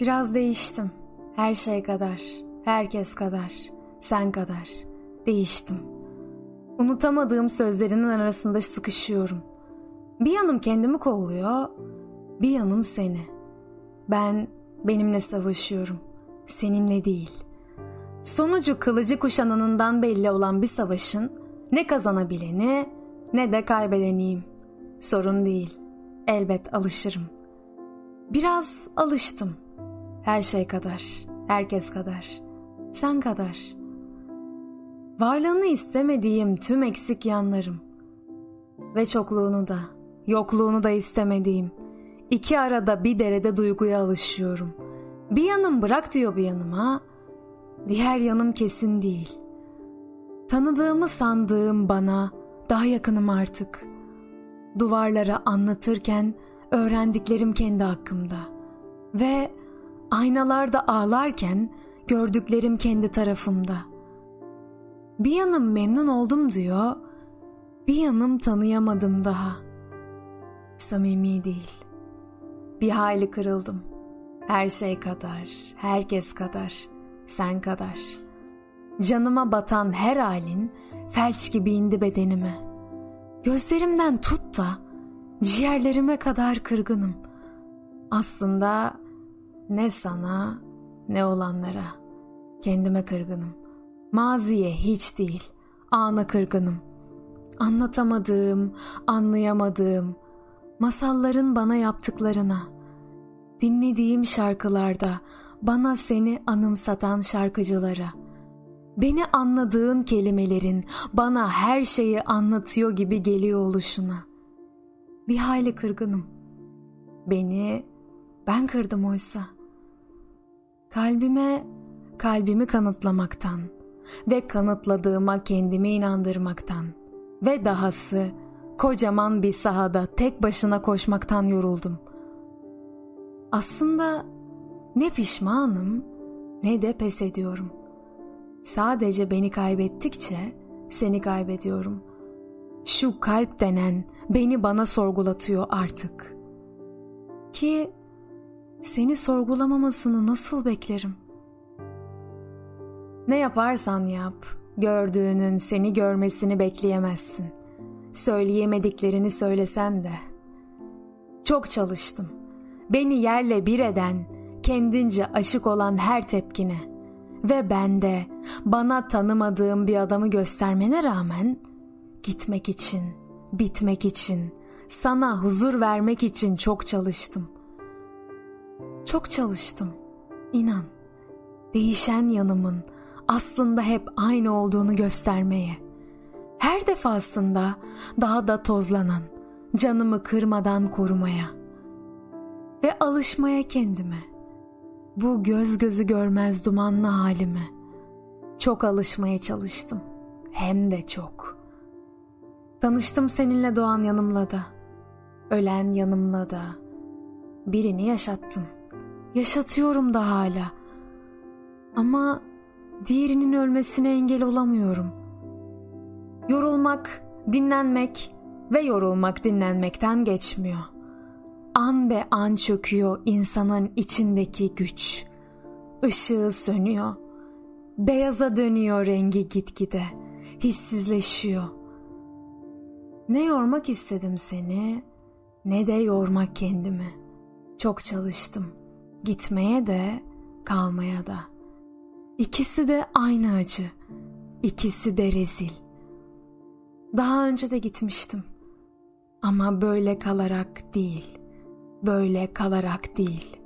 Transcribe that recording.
Biraz değiştim. Her şey kadar, herkes kadar, sen kadar. Değiştim. Unutamadığım sözlerinin arasında sıkışıyorum. Bir yanım kendimi kolluyor, bir yanım seni. Ben benimle savaşıyorum, seninle değil. Sonucu kılıcı kuşananından belli olan bir savaşın ne kazanabileni ne de kaybedeniyim. Sorun değil. Elbet alışırım. Biraz alıştım. Her şey kadar, herkes kadar, sen kadar. Varlığını istemediğim tüm eksik yanlarım ve çokluğunu da, yokluğunu da istemediğim iki arada bir derede duyguya alışıyorum. Bir yanım bırak diyor bir yanıma, diğer yanım kesin değil. Tanıdığımı sandığım bana daha yakınım artık. Duvarlara anlatırken öğrendiklerim kendi hakkımda ve aynalarda ağlarken gördüklerim kendi tarafımda. Bir yanım memnun oldum diyor, bir yanım tanıyamadım daha. Samimi değil. Bir hayli kırıldım. Her şey kadar, herkes kadar, sen kadar. Canıma batan her halin felç gibi indi bedenime. Gözlerimden tut da ciğerlerime kadar kırgınım. Aslında ne sana ne olanlara. Kendime kırgınım. Maziye hiç değil. Ana kırgınım. Anlatamadığım, anlayamadığım, masalların bana yaptıklarına. Dinlediğim şarkılarda bana seni anımsatan şarkıcılara. Beni anladığın kelimelerin bana her şeyi anlatıyor gibi geliyor oluşuna. Bir hayli kırgınım. Beni ben kırdım oysa.'' Kalbime kalbimi kanıtlamaktan ve kanıtladığıma kendimi inandırmaktan ve dahası kocaman bir sahada tek başına koşmaktan yoruldum. Aslında ne pişmanım ne de pes ediyorum. Sadece beni kaybettikçe seni kaybediyorum. Şu kalp denen beni bana sorgulatıyor artık. Ki seni sorgulamamasını nasıl beklerim? Ne yaparsan yap, gördüğünün seni görmesini bekleyemezsin. Söyleyemediklerini söylesen de. Çok çalıştım. Beni yerle bir eden, kendince aşık olan her tepkine ve bende bana tanımadığım bir adamı göstermene rağmen gitmek için, bitmek için, sana huzur vermek için çok çalıştım. Çok çalıştım. İnan. Değişen yanımın aslında hep aynı olduğunu göstermeye. Her defasında daha da tozlanan, canımı kırmadan korumaya ve alışmaya kendime. Bu göz gözü görmez dumanlı halime. Çok alışmaya çalıştım. Hem de çok. Tanıştım seninle doğan yanımla da. Ölen yanımla da. Birini yaşattım yaşatıyorum da hala. Ama diğerinin ölmesine engel olamıyorum. Yorulmak, dinlenmek ve yorulmak dinlenmekten geçmiyor. An be an çöküyor insanın içindeki güç. Işığı sönüyor. Beyaza dönüyor rengi gitgide. Hissizleşiyor. Ne yormak istedim seni ne de yormak kendimi. Çok çalıştım.'' Gitmeye de, kalmaya da. İkisi de aynı acı. İkisi de rezil. Daha önce de gitmiştim. Ama böyle kalarak değil. Böyle kalarak değil.''